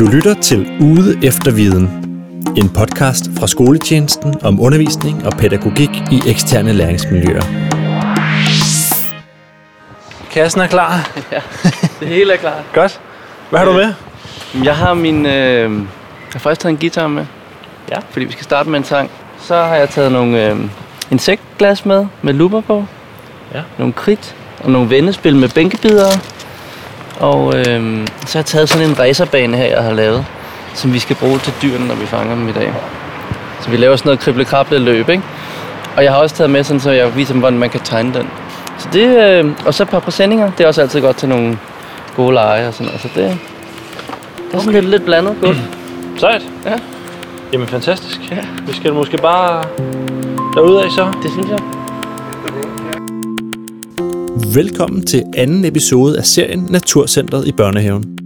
Du lytter til Ude efter viden. En podcast fra skoletjenesten om undervisning og pædagogik i eksterne læringsmiljøer. Kassen er klar. Ja, det hele er klar. Godt. Hvad har du med? Jeg har min... Øh, jeg har faktisk taget en guitar med. Ja. Fordi vi skal starte med en sang. Så har jeg taget nogle øh, insektglas med, med luper på. Ja. Nogle kridt og nogle vendespil med bænkebidere. Og øh, så har jeg taget sådan en racerbane her, jeg har lavet, som vi skal bruge til dyrene, når vi fanger dem i dag. Så vi laver sådan noget krible løb, ikke? Og jeg har også taget med sådan, så jeg viser dem, hvordan man kan tegne den. Så det, øh, og så et par præsendinger. Det er også altid godt til nogle gode lege og sådan noget. Så det, det er sådan lidt, lidt blandet godt. Sejt. Ja. Jamen fantastisk. Ja. Vi skal måske bare derudad så. Det synes jeg. Velkommen til anden episode af serien Naturcentret i børnehaven.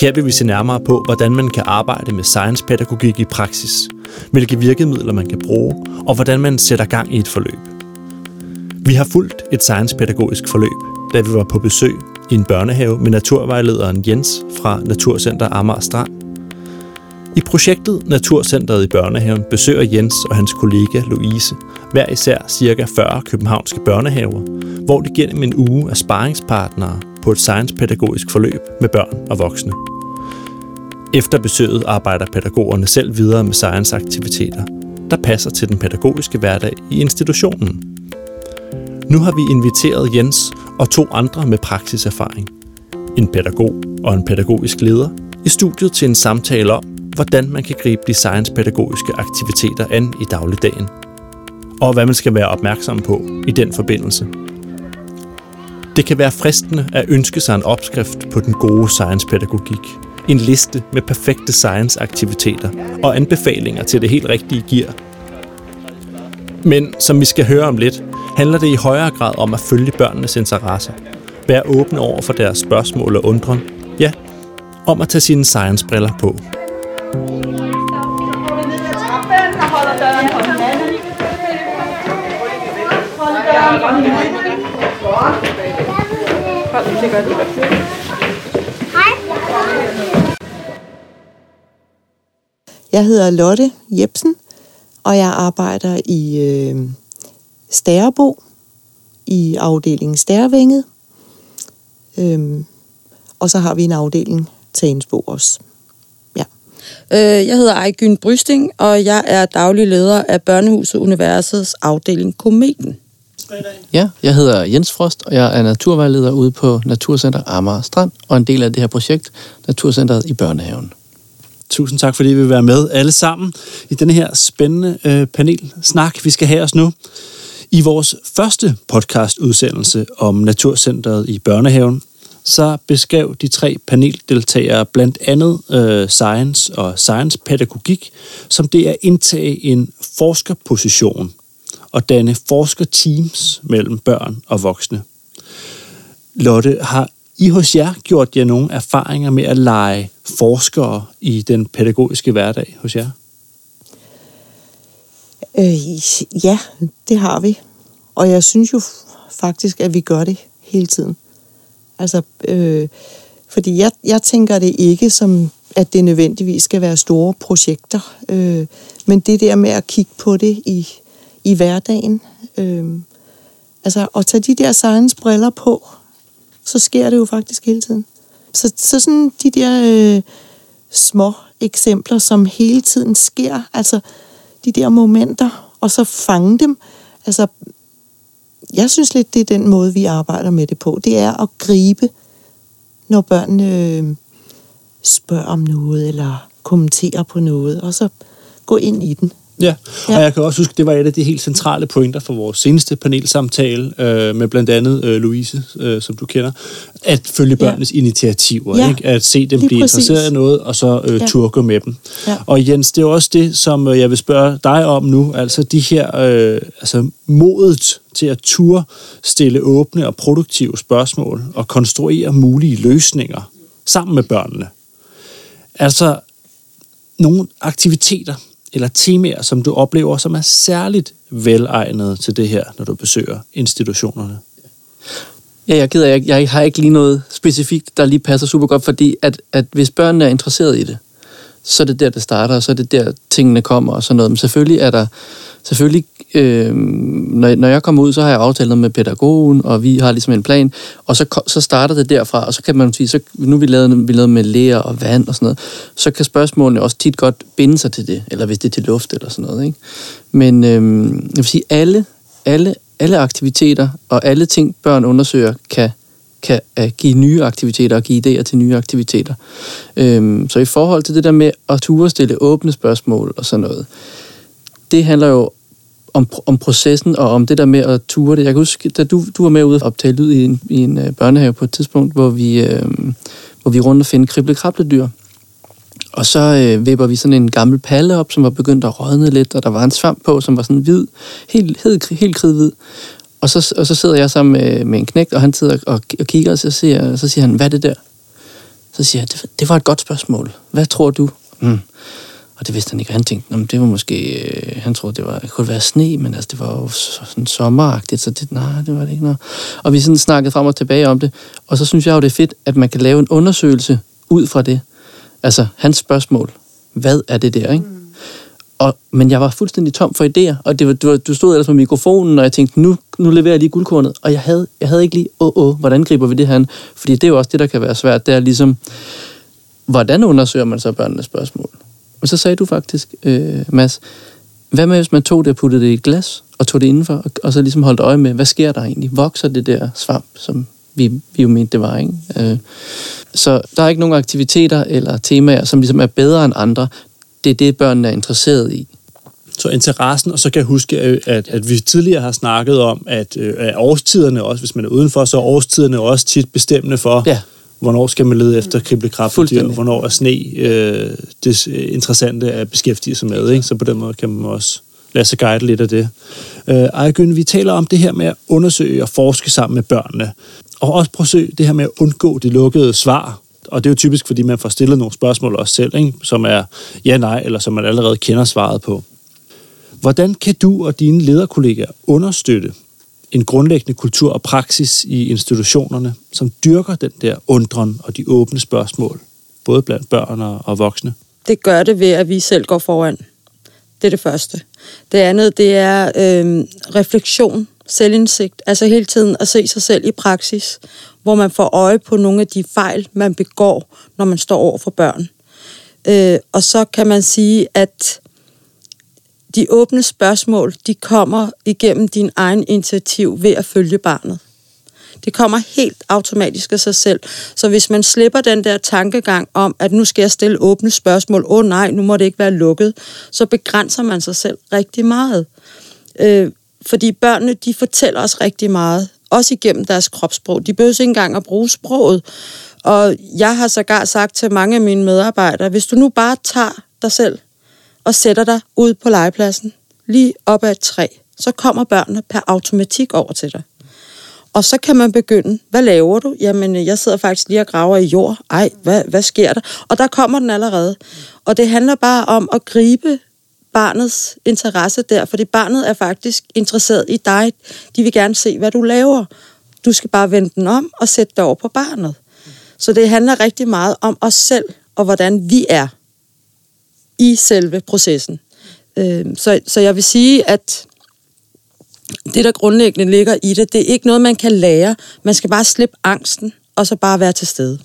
Her vil vi se nærmere på, hvordan man kan arbejde med science-pædagogik i praksis, hvilke virkemidler man kan bruge, og hvordan man sætter gang i et forløb. Vi har fulgt et science-pædagogisk forløb, da vi var på besøg i en børnehave med naturvejlederen Jens fra Naturcenter Amager Strand. I projektet Naturcentret i børnehaven besøger Jens og hans kollega Louise hver især ca. 40 københavnske børnehaver, hvor de gennem en uge er sparringspartnere på et science-pædagogisk forløb med børn og voksne. Efter besøget arbejder pædagogerne selv videre med science-aktiviteter, der passer til den pædagogiske hverdag i institutionen. Nu har vi inviteret Jens og to andre med praksiserfaring, en pædagog og en pædagogisk leder, i studiet til en samtale om, hvordan man kan gribe de science-pædagogiske aktiviteter an i dagligdagen, og hvad man skal være opmærksom på i den forbindelse. Det kan være fristende at ønske sig en opskrift på den gode science-pædagogik, en liste med perfekte science-aktiviteter og anbefalinger til det helt rigtige gear. Men som vi skal høre om lidt, handler det i højere grad om at følge børnenes interesser, være åbne over for deres spørgsmål og undren, ja, om at tage sine science-briller på. Jeg hedder Lotte Jebsen, og jeg arbejder i øh, Stærebo i afdelingen Stærvænget. Øhm, og så har vi en afdeling Tagensbo også. Ja. Øh, Jeg hedder Ejgyn Brysting, og jeg er daglig leder af Børnehuset Universets afdeling Kometen. Ja, jeg hedder Jens Frost, og jeg er naturvejleder ude på Naturcenter Amager Strand, og en del af det her projekt, Naturcenteret i Børnehaven. Tusind tak, fordi I vil være med alle sammen i denne her spændende øh, panelsnak, vi skal have os nu. I vores første podcastudsendelse om Naturcenteret i børnehaven, så beskrev de tre paneldeltagere blandt andet øh, science og science-pædagogik, som det er at indtage en forskerposition og danne forskerteams mellem børn og voksne. Lotte, har I hos jer gjort jer nogle erfaringer med at lege forskere i den pædagogiske hverdag hos jer? Øh, ja, det har vi. Og jeg synes jo faktisk, at vi gør det hele tiden. Altså, øh, fordi jeg, jeg tænker det ikke som, at det nødvendigvis skal være store projekter. Øh, men det der med at kigge på det i, i hverdagen. Øh, altså, at tage de der science-briller på, så sker det jo faktisk hele tiden. Så, så sådan de der øh, små eksempler, som hele tiden sker, altså de der momenter, og så fange dem. Altså, jeg synes lidt, det er den måde, vi arbejder med det på. Det er at gribe, når børnene øh, spørger om noget, eller kommenterer på noget, og så gå ind i den. Ja, og Ja. jeg kan også huske, det var et af de helt centrale pointer for vores seneste panelsamtale øh, med blandt andet øh, Louise, øh, som du kender, at følge Ja. børnenes initiativer, Ja, ikke? at se dem lige blive præcis. interesseret i noget, og så øh, Ja. turke med dem. Ja. Og Jens, det er også det, som øh, jeg vil spørge dig om nu, altså de her, øh, altså modet til at turde stille åbne og produktive spørgsmål og konstruere mulige løsninger sammen med børnene. Altså nogle aktiviteter eller temaer, som du oplever, som er særligt velegnede til det her, når du besøger institutionerne? Ja, jeg gider ikke. jeg, jeg har ikke lige noget specifikt, der lige passer super godt, fordi at, at hvis børnene er interesseret i det, så er det der, det starter, og så er det der, tingene kommer og sådan noget. Men selvfølgelig er der, selvfølgelig, øh, når, når jeg kommer ud, så har jeg aftalt med pædagogen, og vi har ligesom en plan, og så, så starter det derfra, og så kan man sige, så nu vi lavet, vi lavet med læger og vand og sådan noget, så kan spørgsmålene også tit godt binde sig til det, eller hvis det er til luft eller sådan noget. Ikke? Men øh, jeg vil sige, alle, alle, alle aktiviteter og alle ting, børn undersøger, kan kan øh, give nye aktiviteter og give idéer til nye aktiviteter. Øhm, så i forhold til det der med at ture stille åbne spørgsmål og sådan noget, det handler jo om, om processen og om det der med at ture det. Jeg kan huske, da du, du var med ude og optage lyd i en, i en øh, børnehave på et tidspunkt, hvor vi, øh, hvor vi rundt og finde krible dyr. Og så øh, vipper vi sådan en gammel palle op, som var begyndt at rådne lidt, og der var en svamp på, som var sådan hvid, helt, helt, helt kridhvid. Og så, og så sidder jeg sammen med, med en knægt, og han sidder og, og kigger, og så siger, så siger han, hvad er det der? Så siger jeg, det, det var et godt spørgsmål. Hvad tror du? Mm. Og det vidste han ikke, og han tænkte, det var måske, øh, han troede, det, var, det kunne være sne, men altså, det var jo sådan sommeragtigt, så det, nej, det var det ikke noget. Og vi sådan snakkede frem og tilbage om det, og så synes jeg jo, det er fedt, at man kan lave en undersøgelse ud fra det. Altså, hans spørgsmål, hvad er det der, ikke? Mm. Og, men jeg var fuldstændig tom for idéer, og det var, du, du stod ellers med mikrofonen, og jeg tænkte, nu, nu leverer jeg lige guldkornet, og jeg havde, jeg havde ikke lige, åh, åh, hvordan griber vi det her Fordi det er jo også det, der kan være svært, det er ligesom, hvordan undersøger man så børnenes spørgsmål? Og så sagde du faktisk, øh, Mads, hvad med hvis man tog det og puttede det i et glas, og tog det indenfor, og, og så ligesom holdt øje med, hvad sker der egentlig? Vokser det der svamp, som vi, vi jo mente, det var, ikke? Øh, så der er ikke nogen aktiviteter eller temaer, som ligesom er bedre end andre det er det, børnene er interesseret i. Så interessen, og så kan jeg huske, at, at vi tidligere har snakket om, at, øh, at årstiderne også, hvis man er udenfor, så er årstiderne også tit bestemmende for, ja. Hvornår skal man lede efter kriblekrabbedyr, hvornår er sne øh, det interessante at beskæftige sig med. Ikke? Så på den måde kan man også lade sig guide lidt af det. Øh, Ejgøn, vi taler om det her med at undersøge og forske sammen med børnene, og også prøve det her med at undgå det lukkede svar, og det er jo typisk, fordi man får stillet nogle spørgsmål også selv, ikke? som er ja, nej, eller som man allerede kender svaret på. Hvordan kan du og dine lederkollegaer understøtte en grundlæggende kultur og praksis i institutionerne, som dyrker den der undren og de åbne spørgsmål, både blandt børn og voksne? Det gør det ved, at vi selv går foran. Det er det første. Det andet, det er øh, refleksion, selvindsigt. Altså hele tiden at se sig selv i praksis hvor man får øje på nogle af de fejl, man begår, når man står over for børn. Øh, og så kan man sige, at de åbne spørgsmål, de kommer igennem din egen initiativ ved at følge barnet. Det kommer helt automatisk af sig selv. Så hvis man slipper den der tankegang om, at nu skal jeg stille åbne spørgsmål, åh oh, nej, nu må det ikke være lukket, så begrænser man sig selv rigtig meget. Øh, fordi børnene, de fortæller os rigtig meget også igennem deres kropssprog. De behøver ikke engang at bruge sproget. Og jeg har sågar sagt til mange af mine medarbejdere, hvis du nu bare tager dig selv og sætter dig ud på legepladsen, lige op ad et træ, så kommer børnene per automatik over til dig. Og så kan man begynde, hvad laver du? Jamen, jeg sidder faktisk lige og graver i jord. Ej, hvad, hvad sker der? Og der kommer den allerede. Og det handler bare om at gribe barnets interesse der, fordi barnet er faktisk interesseret i dig. De vil gerne se, hvad du laver. Du skal bare vende den om og sætte dig over på barnet. Så det handler rigtig meget om os selv, og hvordan vi er i selve processen. Øhm, så, så jeg vil sige, at det, der grundlæggende ligger i det, det er ikke noget, man kan lære. Man skal bare slippe angsten, og så bare være til stede.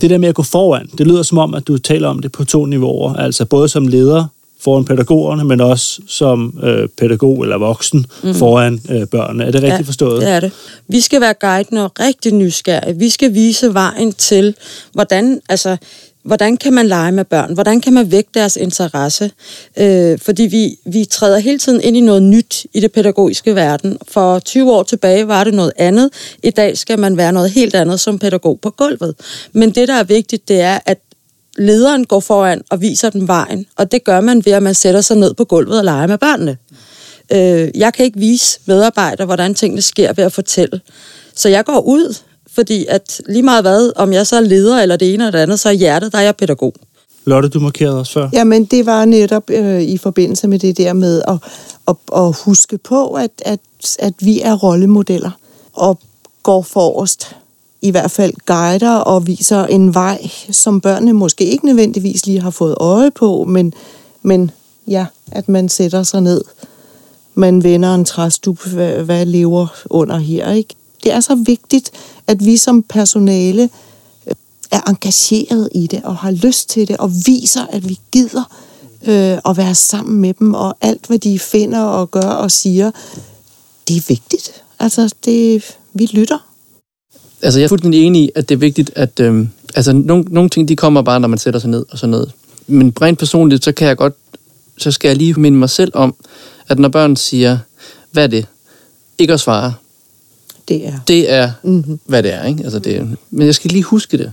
Det der med at gå foran, det lyder som om, at du taler om det på to niveauer. Altså både som leder foran pædagogerne, men også som øh, pædagog eller voksen mm. foran øh, børnene. Er det rigtigt ja, forstået? det er det. Vi skal være guidende og rigtig nysgerrige. Vi skal vise vejen til, hvordan, altså, hvordan kan man lege med børn? Hvordan kan man vække deres interesse? Øh, fordi vi, vi træder hele tiden ind i noget nyt i det pædagogiske verden. For 20 år tilbage var det noget andet. I dag skal man være noget helt andet som pædagog på gulvet. Men det, der er vigtigt, det er, at lederen går foran og viser den vejen, og det gør man ved, at man sætter sig ned på gulvet og leger med børnene. Øh, jeg kan ikke vise medarbejdere, hvordan tingene sker ved at fortælle. Så jeg går ud, fordi at lige meget hvad, om jeg så er leder eller det ene eller det andet, så er hjertet, der er jeg pædagog. Lotte, du markerede os før. Jamen, det var netop øh, i forbindelse med det der med at, at, at huske på, at, at, at vi er rollemodeller. Og går forrest, i hvert fald guider og viser en vej, som børnene måske ikke nødvendigvis lige har fået øje på, men, men ja, at man sætter sig ned. Man vender en træstup, hvad, hvad lever under her, ikke? Det er så vigtigt, at vi som personale øh, er engageret i det og har lyst til det og viser, at vi gider øh, at være sammen med dem, og alt, hvad de finder og gør og siger, det er vigtigt. Altså, det, vi lytter. Altså, jeg er fuldstændig enig i, at det er vigtigt, at øh, altså, nogle, nogle ting, de kommer bare, når man sætter sig ned og sådan noget. Men rent personligt, så kan jeg godt, så skal jeg lige minde mig selv om, at når børn siger, hvad er det? Ikke at svare. Det er. Det er, mm-hmm. hvad det er, ikke? Altså, det er, men jeg skal lige huske det.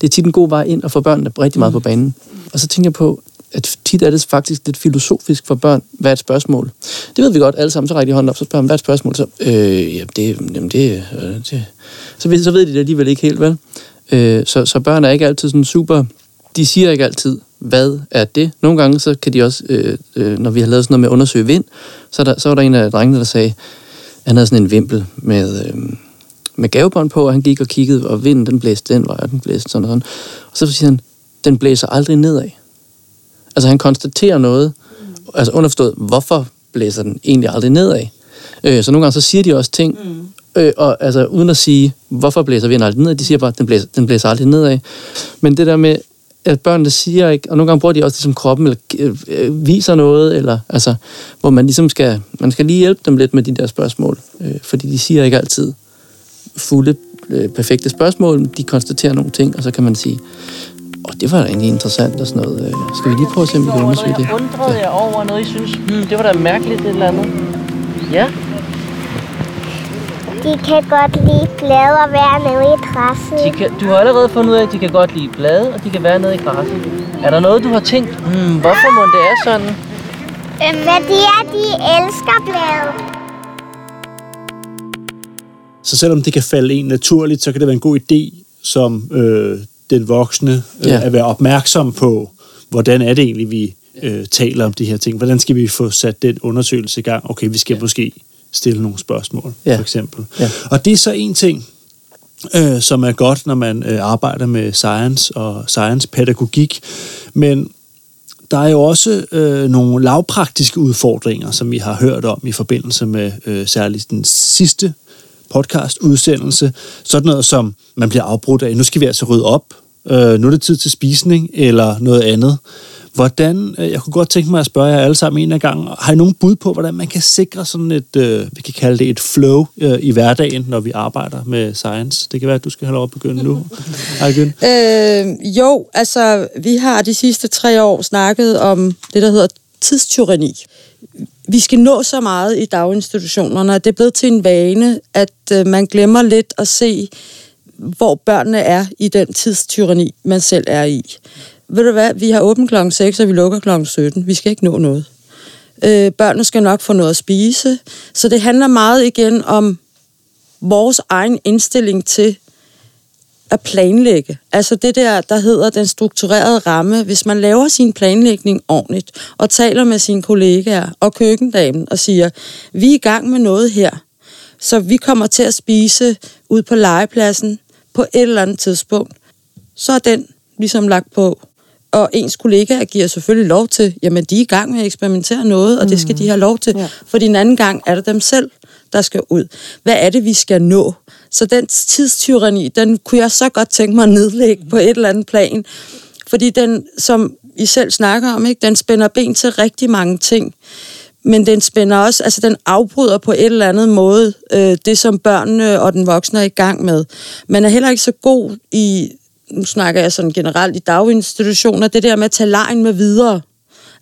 Det er tit en god vej ind at få børnene rigtig meget på banen. Og så tænker jeg på, at tit er det faktisk lidt filosofisk for børn, hvad er et spørgsmål? Det ved vi godt alle sammen, så rækker de hånden op, så spørger man, hvad er et spørgsmål? Så, øh, ja, det, jamen det, øh, det. Så, ved, så ved de det alligevel ikke helt, vel? Øh, så, så børn er ikke altid sådan super, de siger ikke altid, hvad er det? Nogle gange, så kan de også, øh, øh, når vi har lavet sådan noget med at undersøge vind, så, der, så var der en af drengene, der sagde, han havde sådan en vimpel med, øh, med gavebånd på, og han gik og kiggede, og vinden den blæste den vej, og den blæste sådan og sådan. Og så siger han, den blæser aldrig nedad. Altså han konstaterer noget, altså underforstået, hvorfor blæser den egentlig aldrig nedad? Øh, så nogle gange så siger de også ting, mm. øh, og, altså uden at sige, hvorfor blæser vinden aldrig nedad, de siger bare, den blæser, den blæser aldrig nedad. Men det der med, at børnene siger ikke, og nogle gange bruger de også ligesom kroppen, eller øh, øh, viser noget, eller altså, hvor man ligesom skal, man skal lige hjælpe dem lidt med de der spørgsmål, øh, fordi de siger ikke altid fulde, øh, perfekte spørgsmål, de konstaterer nogle ting, og så kan man sige, og det var da egentlig interessant og sådan noget. Øh, skal vi lige prøve at se, om vi kan undersøge det? Jeg undrede jer over noget, I synes, hmm, det var da mærkeligt et eller andet. Ja, De kan godt lide blade og være nede i græsset. de kan, du har allerede fundet ud af, at de kan godt lide blade, og de kan være nede i græsset. Er der noget, du har tænkt, hmm, hvorfor må det er sådan? Fordi at de elsker blade. Så selvom det kan falde en naturligt, så kan det være en god idé som øh, den voksne øh, Ja. at være opmærksom på, hvordan er det egentlig, vi øh, taler om de her ting. Hvordan skal vi få sat den undersøgelse i gang? Okay, vi skal ja. måske stille nogle spørgsmål, ja. for eksempel. Ja. Og det er så en ting, øh, som er godt, når man øh, arbejder med science og science-pædagogik. Men der er jo også øh, nogle lavpraktiske udfordringer, som vi har hørt om i forbindelse med øh, særligt den sidste podcast-udsendelse. Sådan noget som, man bliver afbrudt af, nu skal vi altså rydde op, øh, nu er det tid til spisning, eller noget andet. Hvordan, øh, jeg kunne godt tænke mig at spørge jer alle sammen en af gangen, har I nogen bud på, hvordan man kan sikre sådan et, øh, vi kan kalde det et flow øh, i hverdagen, når vi arbejder med science? Det kan være, at du skal have lov at begynde nu, Ejgyn. Øh, jo, altså, vi har de sidste tre år snakket om det, der hedder tidstyranni. Vi skal nå så meget i daginstitutionerne, at det er blevet til en vane, at øh, man glemmer lidt at se, hvor børnene er i den tidstyrani, man selv er i. Ved du hvad, vi har åbent klokken 6, og vi lukker klokken 17. Vi skal ikke nå noget. Øh, børnene skal nok få noget at spise. Så det handler meget igen om vores egen indstilling til, at planlægge. Altså det der, der hedder den strukturerede ramme. Hvis man laver sin planlægning ordentligt, og taler med sine kollegaer og køkkendamen og siger, vi er i gang med noget her, så vi kommer til at spise ud på legepladsen på et eller andet tidspunkt, så er den ligesom lagt på. Og ens kollegaer giver selvfølgelig lov til, jamen de er i gang med at eksperimentere noget, og det skal de have lov til. Ja. For den anden gang er det dem selv, der skal ud. Hvad er det, vi skal nå? Så den tidstyranni, den kunne jeg så godt tænke mig at nedlægge på et eller andet plan. Fordi den, som I selv snakker om, ikke, den spænder ben til rigtig mange ting. Men den spænder også, altså den afbryder på et eller andet måde øh, det, som børnene og den voksne er i gang med. Man er heller ikke så god i, nu snakker jeg sådan generelt i daginstitutioner, det der med at tage lejen med videre.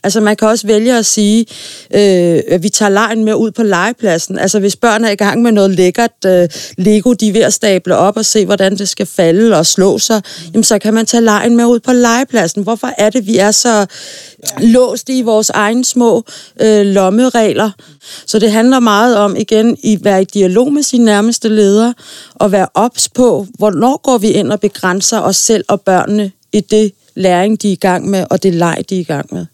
Altså man kan også vælge at sige, øh, at vi tager lejen med ud på legepladsen. Altså hvis børn er i gang med noget lækkert øh, Lego, de er ved at stable op og se, hvordan det skal falde og slå sig, jamen så kan man tage lejen med ud på legepladsen. Hvorfor er det, vi er så låst i vores egne små øh, lommeregler? Så det handler meget om igen at være i dialog med sine nærmeste ledere og være ops på, hvornår går vi ind og begrænser os selv og børnene i det læring, de er i gang med, og det leg, de er i gang med.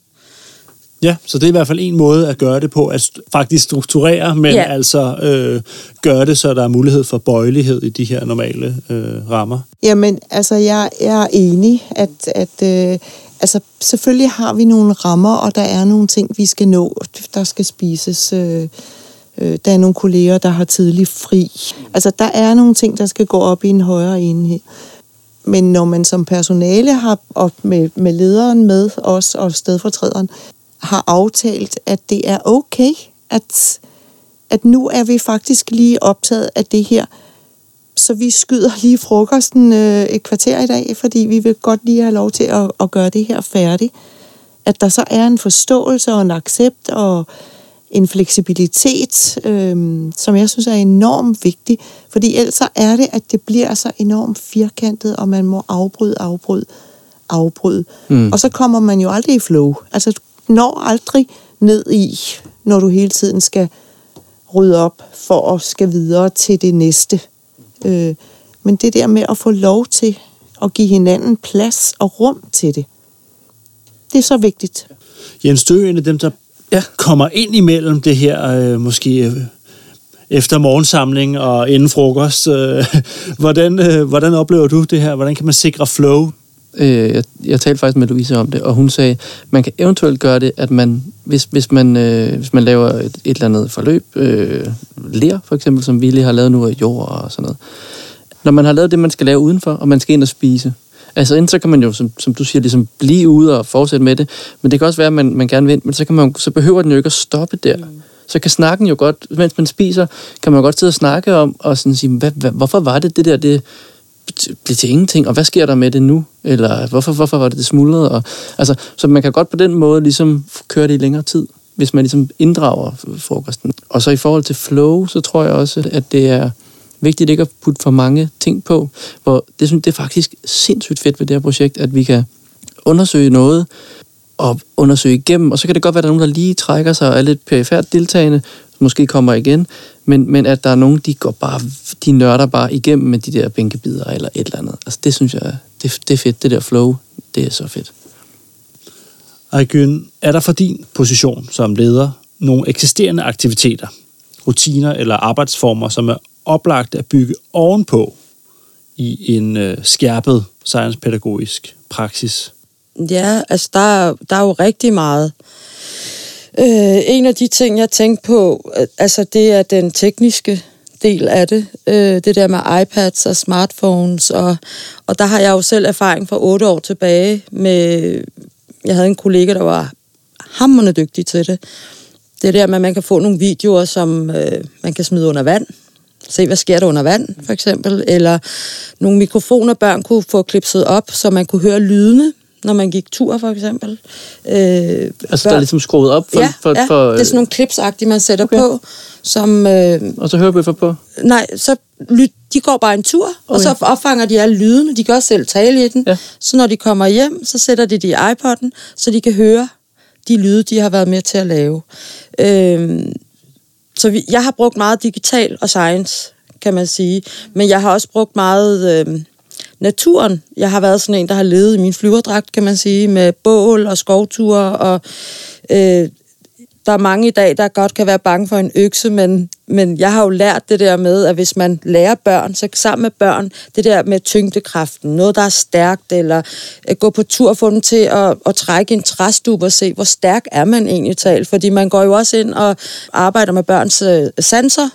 Ja, så det er i hvert fald en måde at gøre det på, at faktisk strukturere, men ja. Altså øh, gøre det, så der er mulighed for bøjelighed i de her normale øh, rammer. Jamen, altså, jeg, jeg er enig, at, at øh, altså, selvfølgelig har vi nogle rammer, og der er nogle ting, vi skal nå. Der skal spises. Øh, øh, der er nogle kolleger, der har tidlig fri. Altså, der er nogle ting, der skal gå op i en højere enhed. Men når man som personale har, og med, med lederen med os og stedfortræderen, har aftalt, at det er okay, at, at nu er vi faktisk lige optaget af det her, så vi skyder lige frokosten øh, et kvarter i dag, fordi vi vil godt lige have lov til at, at gøre det her færdigt. At der så er en forståelse og en accept og en fleksibilitet, øh, som jeg synes er enormt vigtig. Fordi ellers er det, at det bliver så enormt firkantet, og man må afbryde, afbryde, afbryde. Mm. Og så kommer man jo aldrig i flow. Altså, når aldrig ned i, når du hele tiden skal rydde op for at skal videre til det næste. Øh, men det der med at få lov til at give hinanden plads og rum til det, det er så vigtigt. Jens Dø er en af dem, der ja. kommer ind imellem det her, øh, måske øh, efter morgensamling og inden frokost. Øh, hvordan, øh, hvordan oplever du det her? Hvordan kan man sikre flow? Øh, jeg, jeg talte faktisk med Louise om det, og hun sagde, man kan eventuelt gøre det, at man, hvis, hvis, man, øh, hvis man laver et, et eller andet forløb, øh, ler for eksempel, som vi lige har lavet nu af jord og sådan noget. Når man har lavet det, man skal lave udenfor, og man skal ind og spise, Altså enten så kan man jo, som, som du siger, ligesom blive ude og fortsætte med det, men det kan også være, at man, man gerne vil, men så, kan man, så behøver den jo ikke at stoppe der. Mm. Så kan snakken jo godt, mens man spiser, kan man godt sidde og snakke om, og sådan sige, hvad, hvad, hvorfor var det det der, det blev til ingenting, og hvad sker der med det nu? Eller hvorfor, hvorfor var det det smuldrede? Og, altså, så man kan godt på den måde ligesom køre det i længere tid, hvis man ligesom inddrager frokosten. Og så i forhold til flow, så tror jeg også, at det er vigtigt ikke at putte for mange ting på. Hvor det, synes, det er faktisk sindssygt fedt ved det her projekt, at vi kan undersøge noget, og undersøge igennem, og så kan det godt være, at der er nogen, der lige trækker sig og er lidt perifært deltagende, måske kommer igen, men, men at der er nogen, de går bare, de nørder bare igennem med de der bænkebider eller et eller andet. Altså det synes jeg, det, det er fedt, det der flow, det er så fedt. Aygün, er der for din position som leder nogle eksisterende aktiviteter, rutiner eller arbejdsformer, som er oplagt at bygge ovenpå i en øh, skærpet science-pædagogisk praksis? Ja, altså der, er- der er jo rigtig meget. Øh, en af de ting, jeg tænkte på, øh, altså det er den tekniske del af det. Øh, det der med iPads og smartphones. Og, og der har jeg jo selv erfaring fra otte år tilbage med... Jeg havde en kollega, der var hammerne dygtig til det. Det der med, at man kan få nogle videoer, som øh, man kan smide under vand. Se, hvad sker der under vand, for eksempel. Eller nogle mikrofoner, børn kunne få klipset op, så man kunne høre lydene, når man gik tur, for eksempel. Øh, Altså der er ligesom skruet op for... ja, for, ja, for det er sådan nogle klipsagtige, man sætter Okay. okay. på, som... Øh, Og så hørebøffer på. nej, så lyt, de går bare en tur, oh, og så opfanger de alle lydene. De kan også selv tale i den. Ja. Så når de kommer hjem, så sætter de det i iPod'en, så de kan høre de lyde, de har været med til at lave. Øh, så vi, jeg har brugt meget digital og science, kan man sige. Men jeg har også brugt meget øh, naturen. Jeg har været sådan en, der har levet i min flyverdragt, kan man sige, med bål og skovture. Og øh, der er mange i dag, der godt kan være bange for en økse, men, men jeg har jo lært det der med, at hvis man lærer børn, så sammen med børn, det der med tyngdekraften, noget, der er stærkt, eller øh, gå på tur, få dem til at, at trække en træstub og se, hvor stærk er man egentlig talt. Fordi man går jo også ind og arbejder med børns øh, sanser.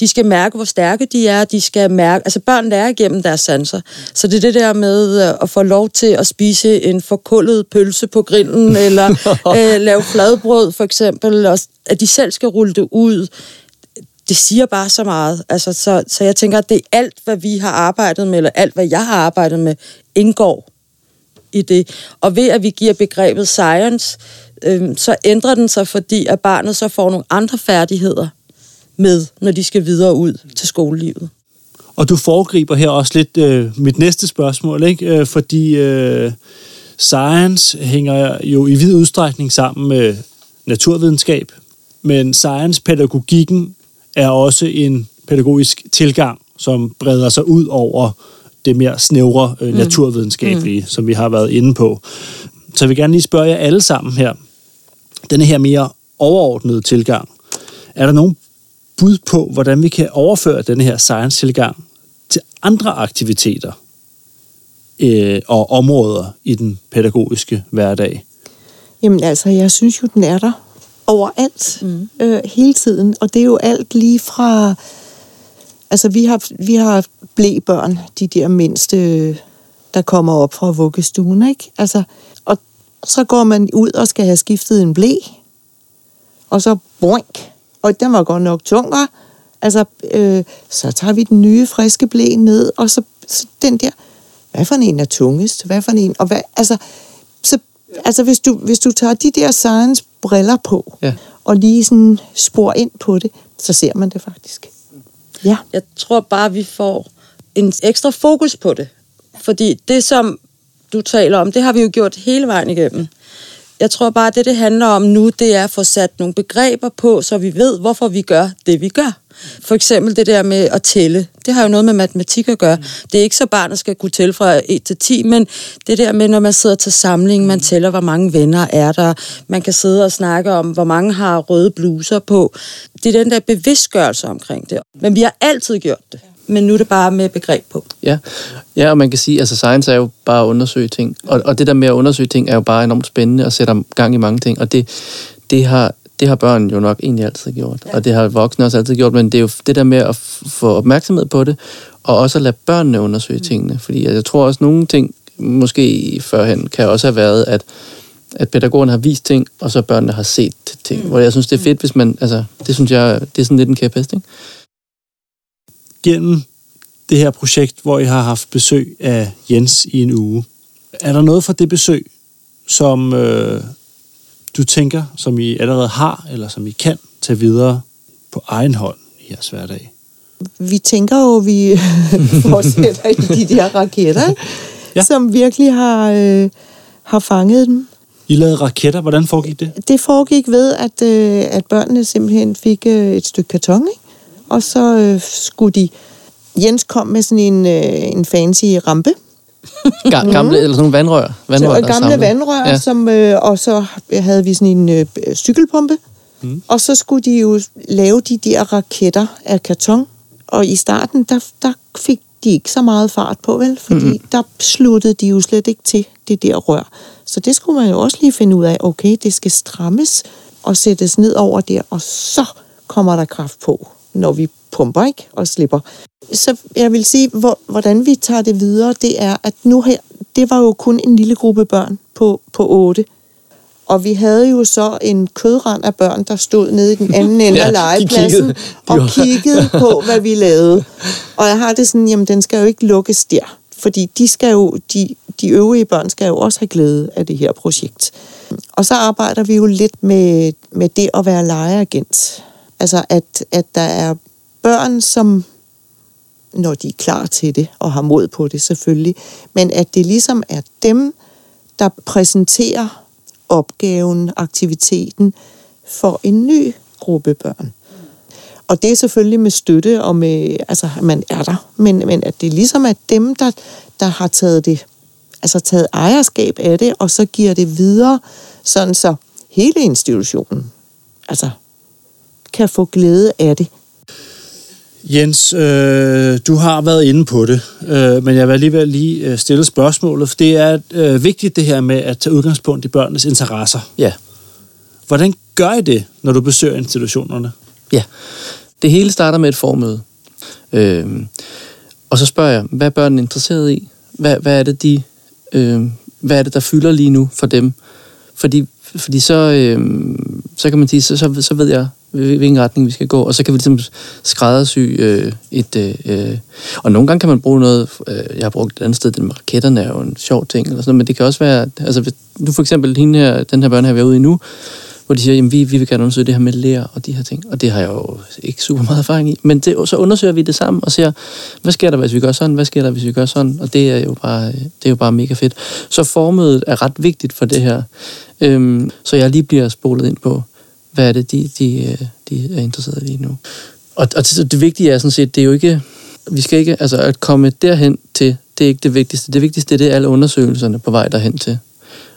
De skal mærke, hvor stærke de er. De skal mærke, altså børn lærer igennem deres sanser. Så det er det der med øh, at få lov til at spise en forkullet pølse på grillen, eller øh, lave fladbrød for eksempel, og at de selv skal rulle det ud det siger bare så meget. Altså, så, så jeg tænker, at det er alt, hvad vi har arbejdet med, eller alt, hvad jeg har arbejdet med, indgår i det. Og ved at vi giver begrebet science, øh, så ændrer den sig, fordi at barnet så får nogle andre færdigheder med, når de skal videre ud til skolelivet. Og du foregriber her også lidt øh, mit næste spørgsmål, ikke? Øh, fordi øh, science hænger jo i vid udstrækning sammen med naturvidenskab, men science-pædagogikken er også en pædagogisk tilgang, som breder sig ud over det mere snævre øh, naturvidenskabelige, mm. som vi har været inde på. Så jeg vil gerne lige spørge jer alle sammen her. denne her mere overordnede tilgang, er der nogen bud på, hvordan vi kan overføre denne her science-tilgang til andre aktiviteter øh, og områder i den pædagogiske hverdag? Jamen altså, jeg synes jo, den er der overalt, mm. øh, hele tiden. Og det er jo alt lige fra... Altså, vi har, vi har blæbørn, de der mindste, der kommer op fra vuggestuen, ikke? Altså, og så går man ud og skal have skiftet en blæ, og så boink, og den var godt nok tung, var. Altså, øh, så tager vi den nye, friske blæ ned, og så, så den der, hvad for en er tungest? Hvad for en? Og hvad, altså, så, altså hvis, du, hvis du tager de der science briller på, Ja. og lige sådan spor ind på det, så ser man det faktisk. Ja. Jeg tror bare, vi får en ekstra fokus på det. Fordi det, som du taler om, det har vi jo gjort hele vejen igennem. Jeg tror bare, at det, det handler om nu, det er at få sat nogle begreber på, så vi ved, hvorfor vi gør det, vi gør. For eksempel det der med at tælle. Det har jo noget med matematik at gøre. Det er ikke så, barnet skal kunne tælle fra 1 til 10, men det der med, når man sidder til samling, man tæller, hvor mange venner er der. Man kan sidde og snakke om, hvor mange har røde bluser på. Det er den der bevidstgørelse omkring det. Men vi har altid gjort det. Men nu er det bare med begreb på. Ja. ja, og man kan sige, at altså, science er jo bare at undersøge ting. Og, og det der med at undersøge ting er jo bare enormt spændende og sætter gang i mange ting. Og det, det, har, det har børn jo nok egentlig altid gjort. Ja. Og det har voksne også altid gjort. Men det er jo det der med at få opmærksomhed på det, og også at lade børnene undersøge mm. tingene. Fordi jeg tror også, nogle ting, måske førhen, kan også have været, at at pædagogerne har vist ting, og så børnene har set ting. Mm. Hvor jeg synes, det er fedt, hvis man... Altså, det synes jeg, det er sådan lidt en kæphest, ikke? Gennem det her projekt, hvor I har haft besøg af Jens i en uge, er der noget fra det besøg, som øh, du tænker, som I allerede har, eller som I kan tage videre på egen hånd i jeres hverdag? Vi tænker jo, at vi fortsætter i de der raketter, ja. som virkelig har, øh, har fanget dem. I lavede raketter. Hvordan foregik det? Det foregik ved, at, øh, at børnene simpelthen fik øh, et stykke karton, ikke? Og så øh, skulle de... Jens kom med sådan en, øh, en fancy rampe, Ga- gamle, eller sådan nogle vandrør. vandrør så, der er gamle samlet. vandrør, ja. som, øh, og så havde vi sådan en øh, cykelpumpe. Mm. Og så skulle de jo lave de der raketter af karton. Og i starten, der, der fik de ikke så meget fart på, vel? Fordi mm. der sluttede de jo slet ikke til det der rør. Så det skulle man jo også lige finde ud af. Okay, det skal strammes og sættes ned over der, og så kommer der kraft på, når vi pumper, ikke? Og slipper. Så jeg vil sige, hvor, hvordan vi tager det videre, det er, at nu her, det var jo kun en lille gruppe børn på, på 8. Og vi havde jo så en kødrand af børn, der stod nede i den anden ende Ja, af legepladsen kiggede. De og kiggede på, hvad vi lavede. Og jeg har det sådan, jamen den skal jo ikke lukkes der. Fordi de, skal jo, de, de øvrige børn skal jo også have glæde af det her projekt. Og så arbejder vi jo lidt med, med det at være legeagent. Altså at, at der er børn, som når de er klar til det og har mod på det selvfølgelig, men at det ligesom er dem, der præsenterer opgaven, aktiviteten for en ny gruppe børn. Og det er selvfølgelig med støtte og med, altså at man er der, men, men at det ligesom er dem, der, der har taget det, altså taget ejerskab af det, og så giver det videre, sådan så hele institutionen, altså kan få glæde af det. Jens, øh, du har været inde på det, øh, men jeg vil alligevel lige øh, stille spørgsmålet, for det er øh, vigtigt det her med at tage udgangspunkt i børnenes interesser. Ja. Hvordan gør I det, når du besøger institutionerne? Ja. Det hele starter med et formøde. Øhm, og så spørger jeg, hvad er børnene interesseret i? Hvad, hvad er det, de, øhm, hvad er det, der fylder lige nu for dem? Fordi, fordi så, øh, så kan man sige, så, så, så ved jeg, hvilken retning vi skal gå, og så kan vi ligesom skræddersy øh, et... Øh, øh, og nogle gange kan man bruge noget, øh, jeg har brugt et andet sted, den med raketterne er jo en sjov ting, eller sådan noget, men det kan også være, altså hvis, nu for eksempel hende her, den her børnehave, vi er ude i nu, hvor de siger, jamen vi, vi vil gerne undersøge det her med lær og de her ting. Og det har jeg jo ikke super meget erfaring i. Men det, så undersøger vi det sammen og ser, hvad sker der, hvis vi gør sådan? Hvad sker der, hvis vi gør sådan? Og det er jo bare, det er jo bare mega fedt. Så formødet er ret vigtigt for det her. Øhm, så jeg lige bliver spolet ind på, hvad er det, de, de, øh, de er interesseret i lige nu. Og, og det, det vigtige er sådan set, det er jo ikke, vi skal ikke, altså at komme derhen til, det er ikke det vigtigste. Det vigtigste det er alle undersøgelserne på vej derhen til.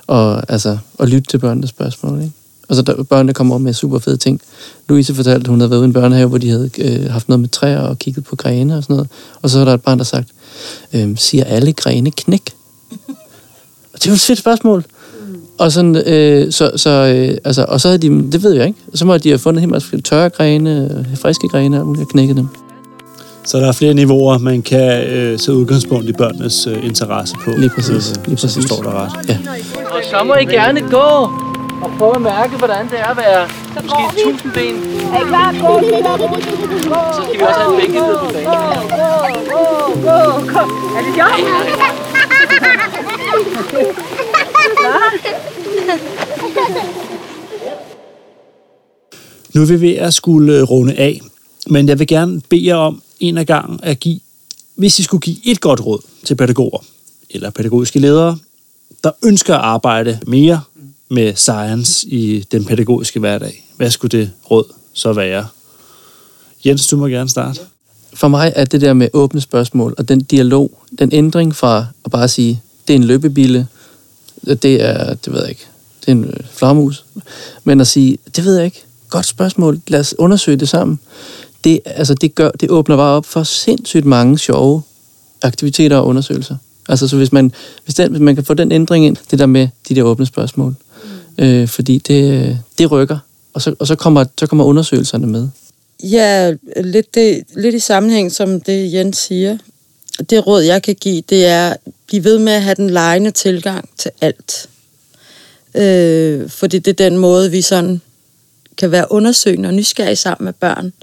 Og altså, at lytte til børnenes spørgsmål, ikke? Altså, der, børnene kommer med super fede ting. Louise fortalte, at hun havde været ude i en børnehave, hvor de havde øh, haft noget med træer og kigget på grene og sådan noget. Og så er der et barn, der har sagt, øh, siger alle grene knæk? Og det var et fedt spørgsmål. Og, sådan, øh, så, så, øh, altså, og så havde de, det ved jeg ikke, så må de have fundet helt masse tørre grene, øh, friske grene, og knækket dem. Så der er flere niveauer, man kan øh, tage udgangspunkt i børnenes øh, interesse på. Lige præcis, Øh, lige så præcis. forstår der ret. Ja. Og så må I gerne gå og prøve at mærke, hvordan det er at være måske tusind ben. Er I klar? Gå, Så skal vi også have en bænkeled på banen. Er det sjovt? Nu er vi ved at skulle øh, runde af, men jeg vil gerne bede jer om en af gangen at give, hvis I skulle give et godt råd til pædagoger eller pædagogiske ledere, der ønsker at arbejde mere med science i den pædagogiske hverdag. Hvad skulle det råd så være? Jens, du må gerne starte. For mig er det der med åbne spørgsmål, og den dialog, den ændring fra at bare sige, det er en løbebille, det er, det ved jeg ikke, det er en øh, flammus, men at sige, det ved jeg ikke, godt spørgsmål, lad os undersøge det sammen. Det, altså, det, gør, det åbner bare op for sindssygt mange sjove aktiviteter og undersøgelser. Altså, så hvis man, hvis, den, hvis man kan få den ændring ind, det der med de der åbne spørgsmål, øh, fordi det, det rykker, og så, og så, kommer, så kommer undersøgelserne med. Ja, lidt, det, lidt i sammenhæng som det Jens siger. Det råd, jeg kan give, det er, bliv ved med at have den lejende tilgang til alt. Øh, fordi det er den måde, vi sådan kan være undersøgende og nysgerrige sammen med børn.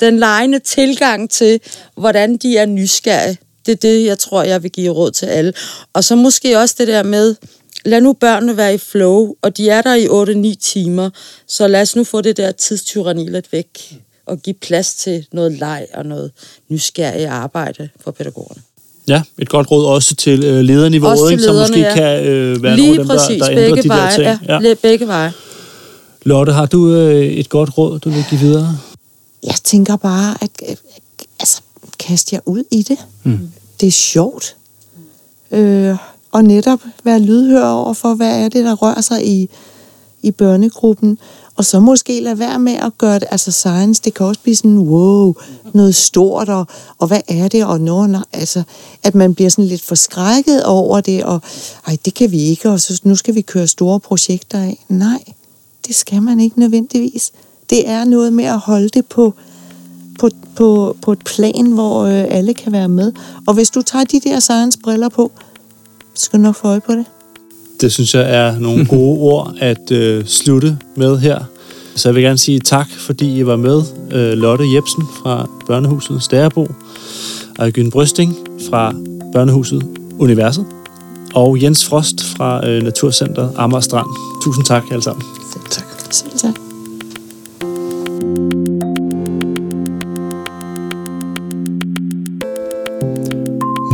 Den lejende tilgang til, hvordan de er nysgerrige, det er det, jeg tror, jeg vil give råd til alle. Og så måske også det der med, lad nu børnene være i flow, og de er der i 8-9 timer, så lad os nu få det der tidstyranni lidt væk, og give plads til noget leg og noget nysgerrig arbejde for pædagogerne. Ja, et godt råd også til øh, lederniveauet, Også til ikke, som lederne, måske ja. kan øh, være Lige nogle af dem, præcis, der, der ændrer begge de veje. der ting. Ja, ja. begge veje. Lotte, har du øh, et godt råd, du vil give videre? Jeg tænker bare, at øh, altså, kast jer ud i det. Mm. Det er sjovt. Øh, og netop være lydhør over for, hvad er det, der rører sig i, i børnegruppen. Og så måske lade være med at gøre det, altså science, det kan også blive sådan, wow, noget stort, og, og hvad er det, og når, når, altså, at man bliver sådan lidt forskrækket over det, og ej, det kan vi ikke, og så, nu skal vi køre store projekter af. Nej, det skal man ikke nødvendigvis. Det er noget med at holde det på, på, på, på et plan, hvor øh, alle kan være med. Og hvis du tager de der science-briller på, skal nok få øje på det. Det synes jeg er nogle gode ord at øh, slutte med her. Så jeg vil gerne sige tak, fordi I var med. Øh, Lotte Jebsen fra Børnehuset Stærebo, Ejgyn Brysting fra Børnehuset Universet, og Jens Frost fra øh, Naturcenteret Amager Strand. Tusind tak alle sammen. Tak. Selv tak.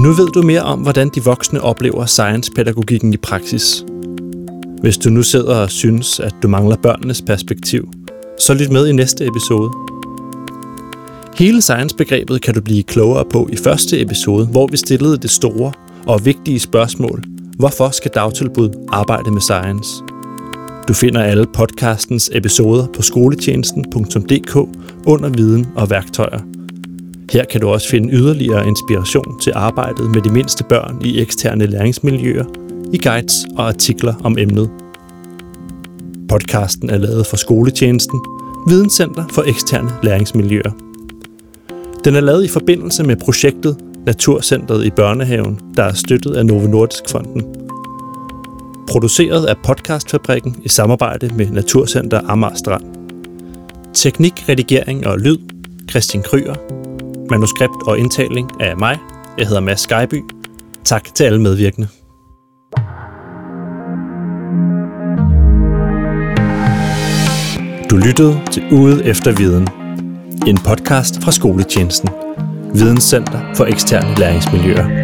Nu ved du mere om, hvordan de voksne oplever science-pædagogikken i praksis. Hvis du nu sidder og synes, at du mangler børnenes perspektiv, så lyt med i næste episode. Hele science-begrebet kan du blive klogere på i første episode, hvor vi stillede det store og vigtige spørgsmål. Hvorfor skal dagtilbud arbejde med science? Du finder alle podcastens episoder på skoletjenesten.dk under viden og værktøjer. Her kan du også finde yderligere inspiration til arbejdet med de mindste børn i eksterne læringsmiljøer, i guides og artikler om emnet. Podcasten er lavet for Skoletjenesten, Videnscenter for eksterne læringsmiljøer. Den er lavet i forbindelse med projektet Naturcentret i Børnehaven, der er støttet af Novo Nordisk Fonden. Produceret af Podcastfabrikken i samarbejde med Naturcenter Amager Strand. Teknik, redigering og lyd, Christian Kryer. Manuskript og indtaling af mig. Jeg hedder Mads Skyby. Tak til alle medvirkende. Du lyttede til Ude efter Viden. En podcast fra Skoletjenesten. Videnscenter for eksterne læringsmiljøer.